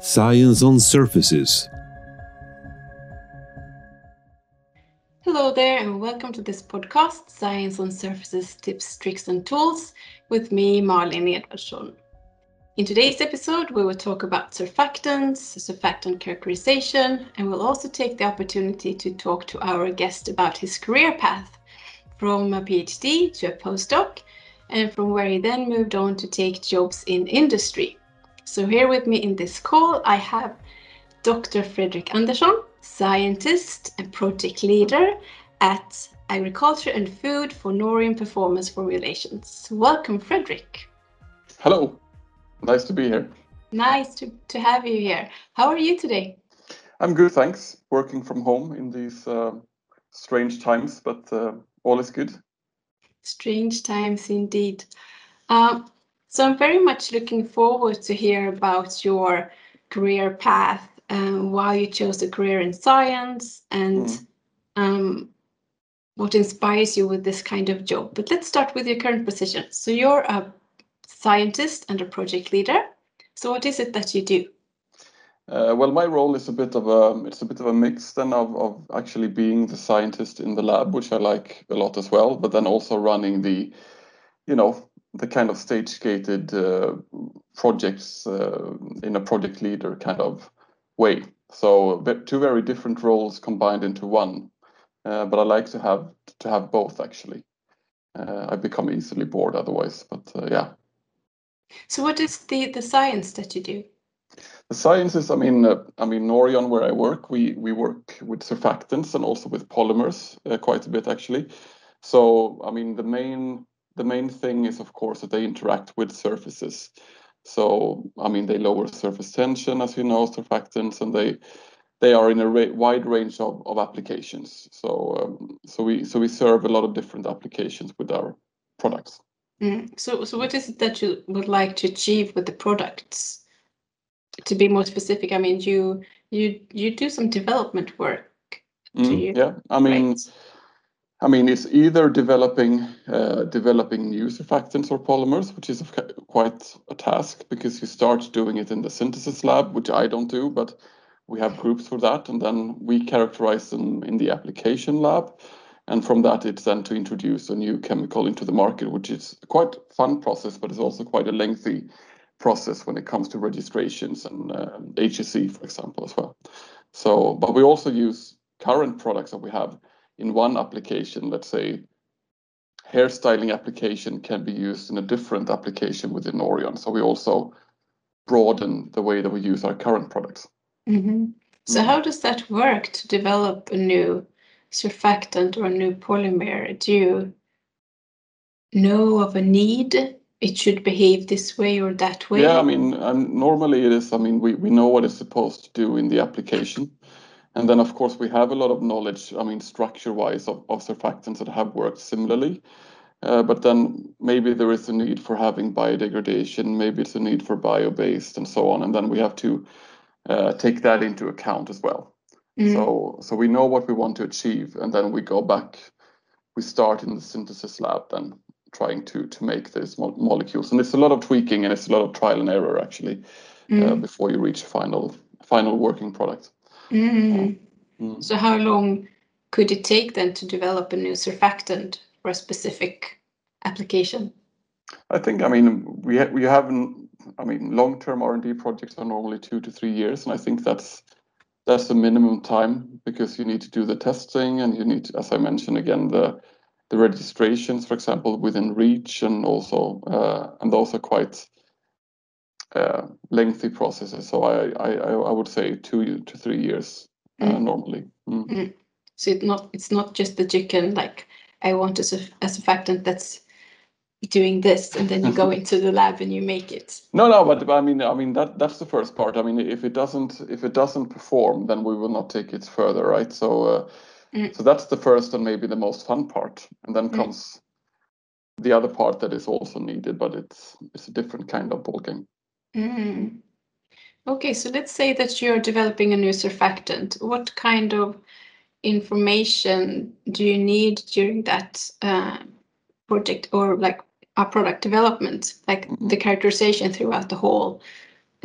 Science on Surfaces. Hello there, and welcome to this podcast, Science on Surfaces Tips, Tricks, and Tools, with me, Malin Edvardsson. In today's episode, we will talk about surfactants, surfactant characterization, and we'll also take the opportunity to talk to our guest about his career path from a PhD to a postdoc, and from where he then moved on to take jobs in industry. So, here with me in this call, I have Dr. Fredrik Andersson, scientist and project leader at Agriculture and Food for Nouryon Performance Formulations. Welcome, Fredrik. Hello. Nice to be here. Nice to, to have you here. How are you today? I'm good, thanks. Working from home in these uh, strange times, but uh, all is good. Strange times indeed. Um, so I'm very much looking forward to hear about your career path and why you chose a career in science and mm. um, what inspires you with this kind of job. But let's start with your current position. So you're a scientist and a project leader. So what is it that you do? Uh, well, my role is a bit of a it's a bit of a mix then of, of actually being the scientist in the lab, which I like a lot as well, but then also running the, you know, the kind of stage gated uh, projects uh, in a project leader kind of way. So two very different roles combined into one. Uh, but I like to have to have both actually. Uh, I become easily bored otherwise, but uh, yeah. So what is the the science that you do? The science is, I mean, uh, I mean, Nouryon, where I work, we we work with surfactants and also with polymers uh, quite a bit actually. So, I mean, the main the main thing is, of course, that they interact with surfaces. So, I mean, they lower surface tension, as you know, surfactants, and they they are in a ra wide range of, of applications. So, um, so we so we serve a lot of different applications with our products. Mm. So, so what is it that you would like to achieve with the products? To be more specific, I mean, you you you do some development work. Mm, yeah, I mean, right? I mean, it's either developing uh, developing new surfactants or polymers, which is quite a task because you start doing it in the synthesis lab, which I don't do, but we have groups for that, and then we characterize them in the application lab. And from that it's then to introduce a new chemical into the market which is quite a fun process but it's also quite a lengthy process when it comes to registrations and uh, HSE for example as well. So but we also use current products that we have in one application let's say hairstyling application can be used in a different application within Nouryon. so we also broaden the way that we use our current products mm-hmm. so mm. how does that work to develop a new surfactant or a new polymer, do you know of a need? It should behave this way or that way? Yeah, I mean, normally it is, I mean, we, we know what it's supposed to do in the application. And then, of course, we have a lot of knowledge, I mean, structure wise, of, of surfactants that have worked similarly. Uh, but then maybe there is a need for having biodegradation, maybe it's a need for bio based and so on. And then we have to uh, take that into account as well. Mm. So so we know what we want to achieve, and then we go back. We start in the synthesis lab, then trying to to make these mo- molecules, and it's a lot of tweaking and it's a lot of trial and error actually mm. uh, before you reach final final working product. Mm. Uh, so how long could it take then to develop a new surfactant for a specific application? I think I mean we ha- we haven't. I mean long term R and D projects are normally two to three years, and I think that's that's the minimum time because you need to do the testing and you need as I mentioned again, the the registrations, for example, within REACH and also uh, and those are quite uh, lengthy processes. So I, I I would say two to three years uh, mm. normally. Mm. Mm. So it's not it's not just that you can like I want a, a surfactant that's doing this and then you go into the lab and you make it no no but, but i mean i mean that that's the first part i mean if it doesn't if it doesn't perform then we will not take it further right so uh, mm. so that's the first and maybe the most fun part and then mm. comes the other part that is also needed but it's it's a different kind of ballgame mm. okay so let's say that you're developing a new surfactant what kind of information do you need during that uh, project or like a product development, like mm-hmm. the characterization throughout the whole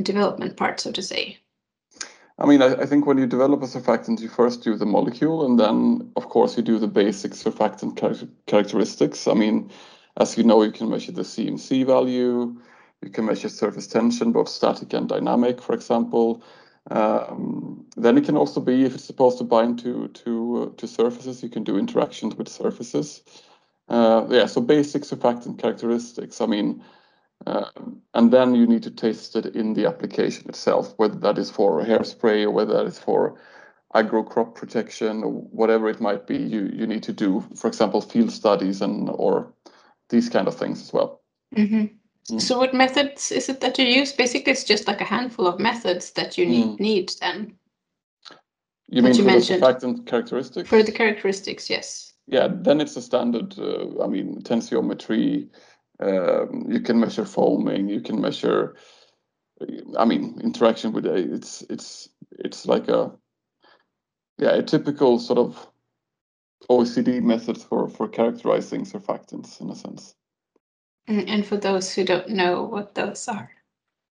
development part, so to say? I mean, I, I, think when you develop a surfactant, you first do the molecule, and then, of course, you do the basic surfactant char characteristics. I mean, as you know, you can measure the CMC value, you can measure surface tension, both static and dynamic, for example. Um, then it can also be if it's supposed to bind to to to surfaces, you can do interactions with surfaces. Uh, yeah, so basic surfactant characteristics. I mean, uh, and then you need to test it in the application itself, whether that is for hairspray or whether that is for agro crop protection or whatever it might be. You you need to do, for example, field studies and or these kind of things as well. Mm-hmm. So what methods is it that you use? Basically, it's just like a handful of methods that you need, mm. need then. You mean you for mentioned. the surfactant characteristics? For the characteristics, yes. Yeah, then it's a standard, uh, I mean, tensiometry. Um, you can measure foaming. You can measure, I mean, interaction with it. It's it's it's like a yeah a typical sort of OECD method for for characterizing surfactants in a sense. Mm, and for those who don't know what those are.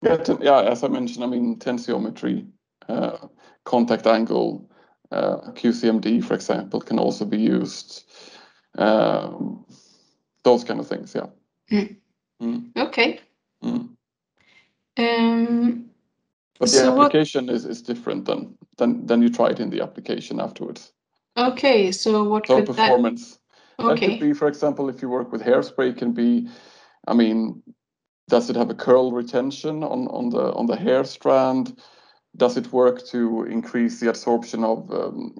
Yeah, yeah as I mentioned, I mean, tensiometry, uh, contact angle, uh, QCMD, for example, can also be used. Um, those kind of things, yeah. Mm. Mm. Okay. Mm. Um, but the so application what... is, is different than, than than you try it in the application afterwards. Okay, so what so performance. That... Okay. That could be, for example, if you work with hairspray, it can be I mean, does it have a curl retention on, on the on the hair strand? Does it work to increase the absorption of um,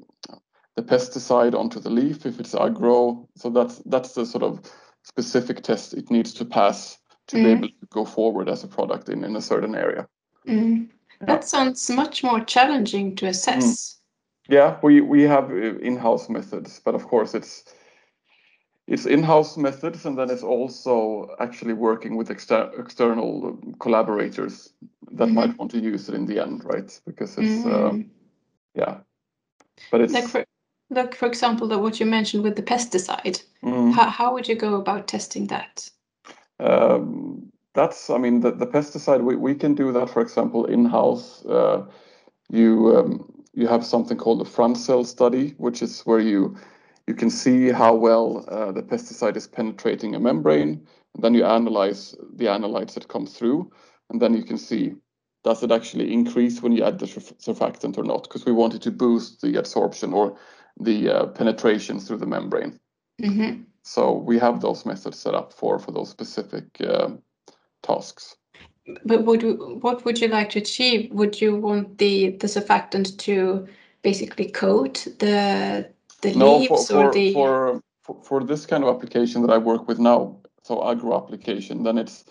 the pesticide onto the leaf if it's agro? So that's that's the sort of specific test it needs to pass to mm. be able to go forward as a product in, in a certain area. Mm. Yeah. That sounds much more challenging to assess. Mm. Yeah, we we have uh, in-house methods, but of course it's it's in-house methods and then it's also actually working with exter- external collaborators that mm-hmm. might want to use it in the end right because it's mm-hmm. um, yeah but it's like for like for example that what you mentioned with the pesticide mm-hmm. how, how would you go about testing that um, that's i mean the, the pesticide we, we can do that for example in-house uh, you um, you have something called a Franz cell study which is where you you can see how well uh, the pesticide is penetrating a membrane. And then you analyze the analytes that come through, and then you can see does it actually increase when you add the surfactant or not? Because we wanted to boost the absorption or the uh, penetration through the membrane. Mm-hmm. So we have those methods set up for for those specific uh, tasks. But would you, what would you like to achieve? Would you want the the surfactant to basically coat the the no, leaves for, or the for, for for this kind of application that I work with now, so agro application, then it's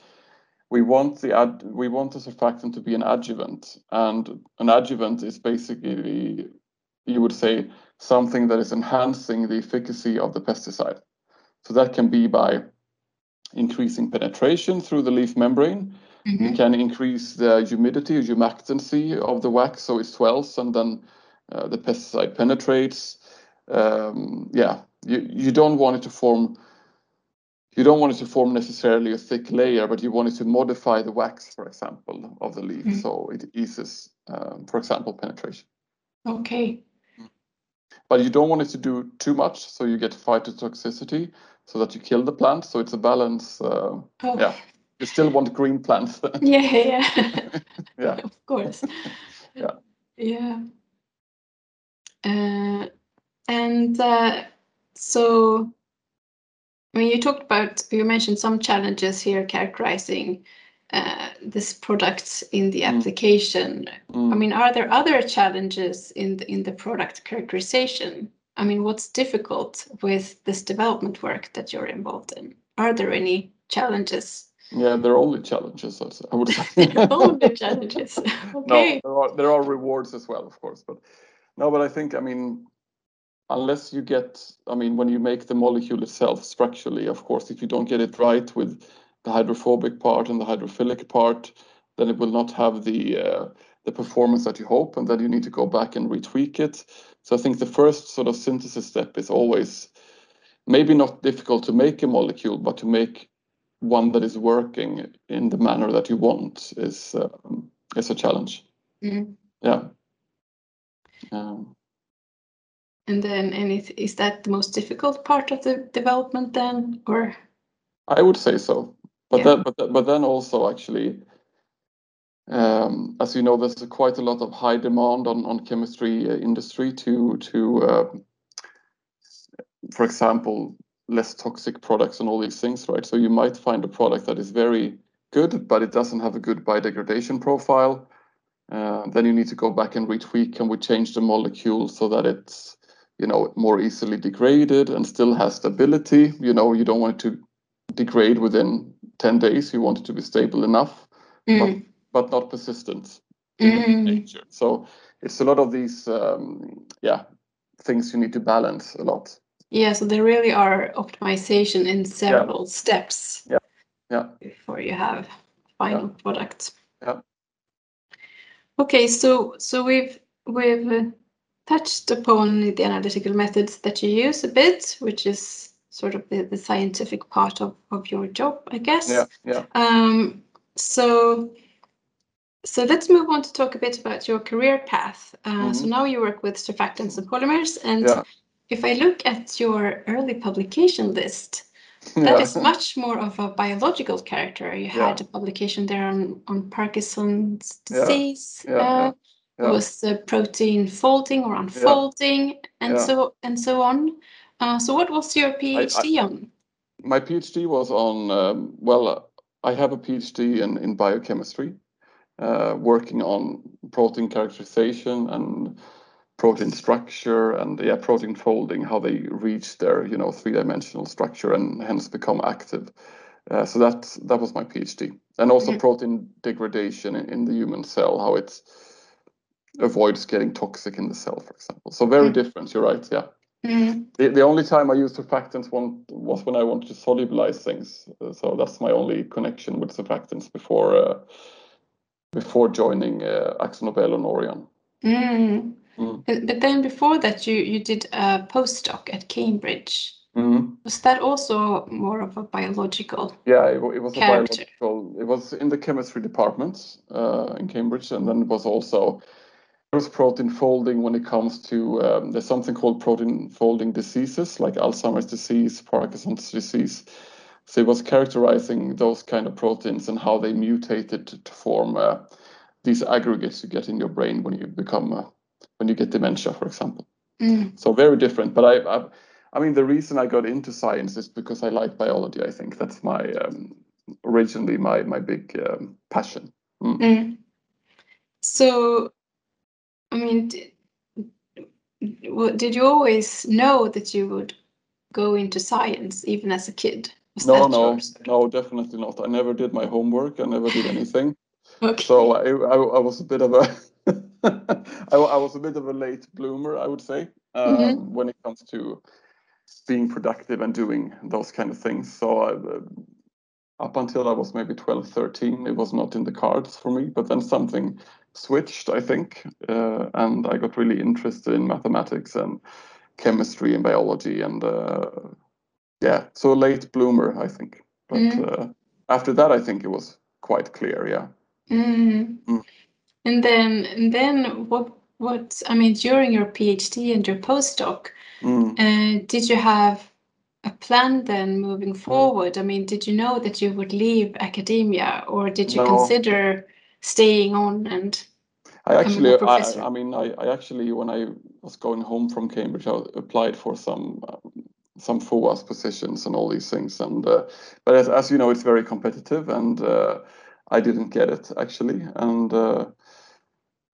we want the ad we want the surfactant to be an adjuvant, and an adjuvant is basically you would say something that is enhancing the efficacy of the pesticide. So that can be by increasing penetration through the leaf membrane. Mm-hmm. You can increase the humidity or humectancy of the wax so it swells and then uh, the pesticide penetrates um, yeah, you, you don't want it to form you don't want it to form necessarily a thick layer, but you want it to modify the wax, for example, of the leaf, mm. so it eases, um, for example, penetration. Okay. But you don't want it to do too much, so you get phytotoxicity, so that you kill the plant. So it's a balance. Uh, oh. Yeah, you still want green plants. yeah, yeah, yeah. of course. yeah. Yeah. Uh, and uh, so, I mean, you talked about, you mentioned some challenges here characterizing uh, this product in the mm. application. Mm. I mean, are there other challenges in the, in the product characterization? I mean, what's difficult with this development work that you're involved in? Are there any challenges? Yeah, there are only challenges. I would say. only challenges. Okay. No, there are, there are rewards as well, of course, but no, but I think I mean unless you get, I mean, when you make the molecule itself structurally, of course, if you don't get it right with the hydrophobic part and the hydrophilic part, then it will not have the uh, the performance that you hope, and then you need to go back and retweak it. So I think the first sort of synthesis step is always maybe not difficult to make a molecule, but to make one that is working in the manner that you want is um, is a challenge. Mm-hmm. Yeah. Um, And then, and is that the most difficult part of the development then, or? I would say so, but Yeah. then but but then also actually, um, as you know, there's quite a lot of high demand on on chemistry uh, industry to to, uh, for example, less toxic products and all these things, right? So you might find a product that is very good, but it doesn't have a good biodegradation profile. Uh, then you need to go back and retweak and we change the molecule so that it's you know more easily degraded and still has stability. You know, you don't want it to degrade within 10 days. You want it to be stable enough, Mm, but not persistent in mm, nature. So it's a lot of these, um, yeah, things you need to balance a lot. yeah, so there really are optimization in several steps. Yeah. Yeah. Before you have final product. Yeah. Okay, so so we've we've uh, touched upon the analytical methods that you use a bit, which is sort of the, the scientific part of, of your job, I guess. Yeah, yeah. Um, so, so let's move on to talk a bit about your career path. Uh, So Mhm. now you work with surfactants and polymers, and Yeah. if I look at your early publication list, that yeah. is much more of a biological character. You had a publication there on, on Parkinson's disease. Yeah, yeah, uh, yeah. was uh, protein folding or unfolding, and Yeah. so and so on. Uh, so, what was your PhD on? My PhD was on, um, well, uh, I have a PhD in, in biochemistry, uh, working on protein characterization and protein structure and yeah, protein folding, how they reach their you know three dimensional structure and hence become active. Uh, so that that was my PhD, and also Mhm. protein degradation in, in the human cell, how it avoids getting toxic in the cell, for example. So very Mm. different. You're right. Yeah. Mm, The, the only time I used surfactants one, was when I wanted to solubilize things. Uh, So that's my only connection with surfactants before uh, before joining uh, AkzoNobel and Nouryon. mm. Mm. But then before that, you you did a postdoc at Cambridge. Mhm. Was that also more of a biological? Yeah, it, it was a biological. It was in the chemistry department uh, in Cambridge, and then it was also protein folding when it comes to um, there's something called protein folding diseases like Alzheimer's disease, Parkinson's disease. So it was characterizing those kind of proteins and how they mutated to form uh, these aggregates you get in your brain when you become uh, when you get dementia, for example. Mm, So very different. But I, I, I mean, the reason I got into science is because I like biology. I think that's my um, originally my my big um, passion. mm. So, I mean, did, did you always know that you would go into science even as a kid? Was No, no, yours? no, definitely not. I never did my homework. I never did anything. Okay. So I, I, I was a bit of a, I, was a bit of a late bloomer, I would say, um, Mhm. when it comes to being productive and doing those kind of things. So I, uh, up until I was maybe 12, 13, it was not in the cards for me. But then something switched, I think, uh, and I got really interested in mathematics and chemistry and biology, and uh, yeah, so a late bloomer, I think. But Mhm. uh, after that, I think it was quite clear. Yeah. Mm. Mm. And then, and then, what? What? I mean, during your PhD and your postdoc, Mm. uh, did you have a plan then moving forward? I mean, did you know that you would leave academia, or did you No. consider staying on and? I actually, I. I mean, I, I actually, when I was going home from Cambridge, I applied for some um, some FOAS positions and all these things. And uh, but as, as you know, it's very competitive, and uh, I didn't get it actually. And uh,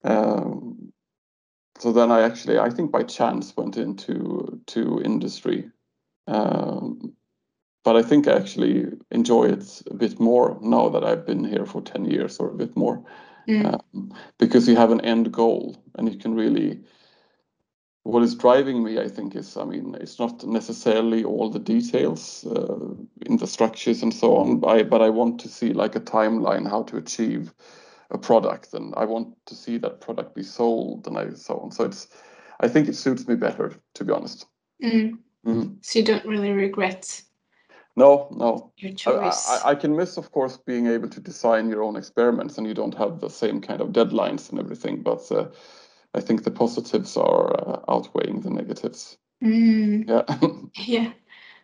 um, so then I actually, I think by chance, went into to industry. Um, but I think I actually enjoy it a bit more now that I've been here for 10 years or a bit more Mm. um, because you have an end goal and you can really what is driving me i think is i mean it's not necessarily all the details uh, in the structures and so on but I, but I want to see like a timeline how to achieve a product and i want to see that product be sold and I, so on so it's i think it suits me better to be honest Mm. Mhm. So you don't really regret no no your I, choice. I, I can miss, of course, being able to design your own experiments, and you don't have the same kind of deadlines and everything. But uh, I think the positives are uh, outweighing the negatives. Mm. Yeah. Yeah.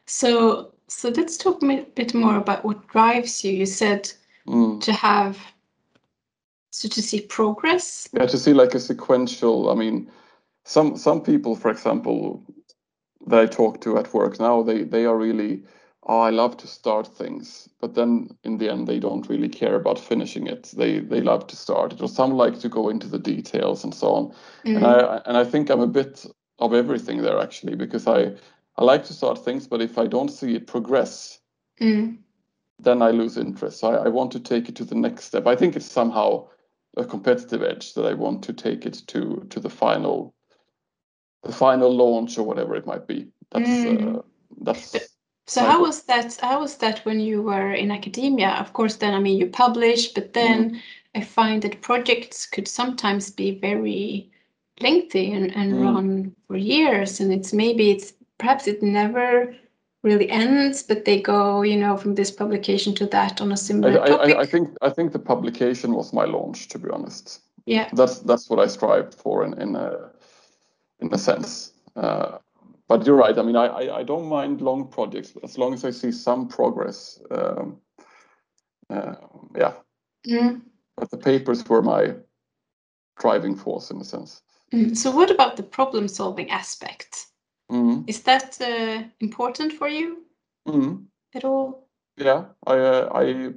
So so let's talk a bit more about what drives you. You said Mm. to have so to see progress. Yeah, to see like a sequential. I mean, some some people, for example, that I talk to at work now, they they are really, oh, I love to start things, but then in the end, they don't really care about finishing it. They they love to start it, or some like to go into the details and so on. Mm. And I and I think I'm a bit of everything there actually, because I I like to start things, but if I don't see it progress, Mm. then I lose interest. So I, I want to take it to the next step. I think it's somehow a competitive edge that I want to take it to to the final the final launch or whatever it might be. That's Mm. uh, that's So how was that? How was that when you were in academia? Of course, then I mean you publish, but then I find that projects could sometimes be very lengthy and, and Mm. run for years, and it's maybe it's perhaps it never really ends, but they go, you know, from this publication to that on a similar I, topic. I- I think I think the publication was my launch, to be honest. yeah. That's that's what I strived for in in a in a sense. Uh, but you're right. I mean, I, I I don't mind long projects as long as I see some progress. Um, uh, yeah, Mm. but the papers were my driving force in a sense. Mm. So what about the problem-solving aspect? Mhm. Is that uh, important for you Mhm. at all? Yeah, I, uh, I,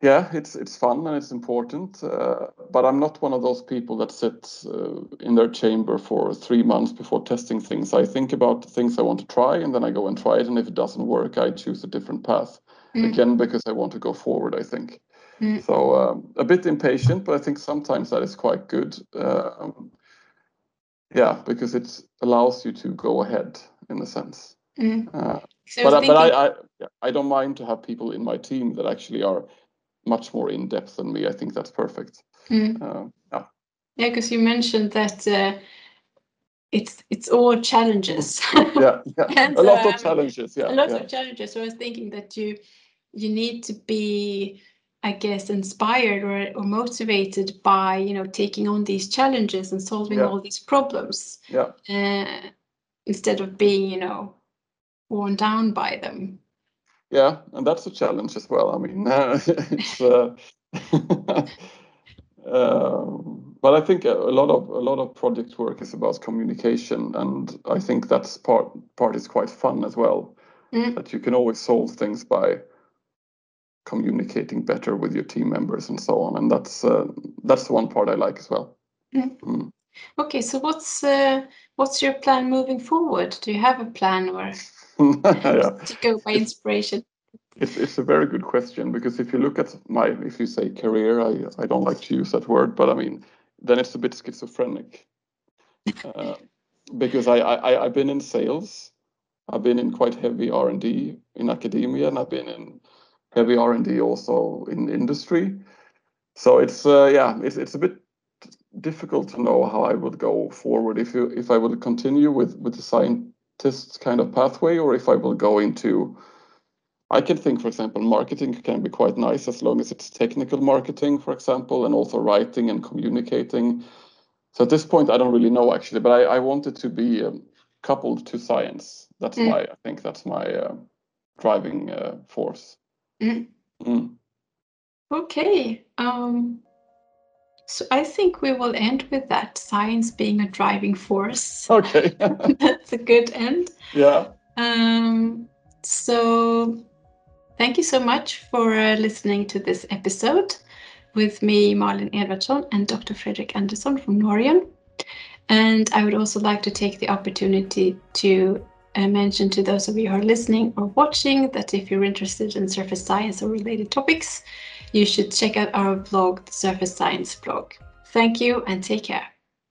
yeah, it's it's fun and it's important, uh, but I'm not one of those people that sits uh, in their chamber for three months before testing things. I think about the things I want to try, and then I go and try it, and if it doesn't work, I choose a different path. Mm. Again, because I want to go forward. I think Mm. so. Um, a bit impatient, but I think sometimes that is quite good. Um, yeah, because it allows you to go ahead in a sense. Mm. Uh, So but I, but I, I I don't mind to have people in my team that actually are much more in depth than me. I think that's perfect. Mm. Uh, yeah, Yeah, because you mentioned that uh, it's it's all challenges. yeah, yeah. And, a lot um, of challenges. Yeah, a lot yeah. of challenges. So I was thinking that you you need to be, I guess, inspired or, or motivated by you know taking on these challenges and solving Yeah. all these problems yeah. uh, instead of being you know worn down by them. Yeah, and that's a challenge as well. I mean, it's. Uh, um, but I think a, a lot of a lot of project work is about communication, and I think that's part part is quite fun as well. Mm. That you can always solve things by communicating better with your team members and so on, and that's uh, that's the one part I like as well. Mm. Mm. Okay, so what's uh, what's your plan moving forward? Do you have a plan or yeah. to go by inspiration? It's it's a very good question because if you look at my if you say career, I I don't like to use that word, but I mean then it's a bit schizophrenic. Uh, because I, I I've been in sales, I've been in quite heavy R and D in academia, and I've been in heavy R and D also in industry. So it's uh, yeah, it's it's a bit difficult to know how I would go forward if you if I would continue with with the scientist kind of pathway or if I will go into I can think, for example, marketing can be quite nice as long as it's technical marketing, for example, and also writing and communicating. So at this point, I don't really know actually, but I, I want it to be um, coupled to science. That's Mm. my, I think that's my uh, driving uh, force. Mm. Mm. Okay. Um, so I think we will end with that science being a driving force. Okay. That's a good end. yeah. Um, so thank you so much for uh, listening to this episode with me, Malin Edvardsson, and Dr. Fredrik Andersson from Nouryon. And I would also like to take the opportunity to uh, mention to those of you who are listening or watching that if you're interested in surface science or related topics, you should check out our blog, the Surface Science blog. Thank you and take care.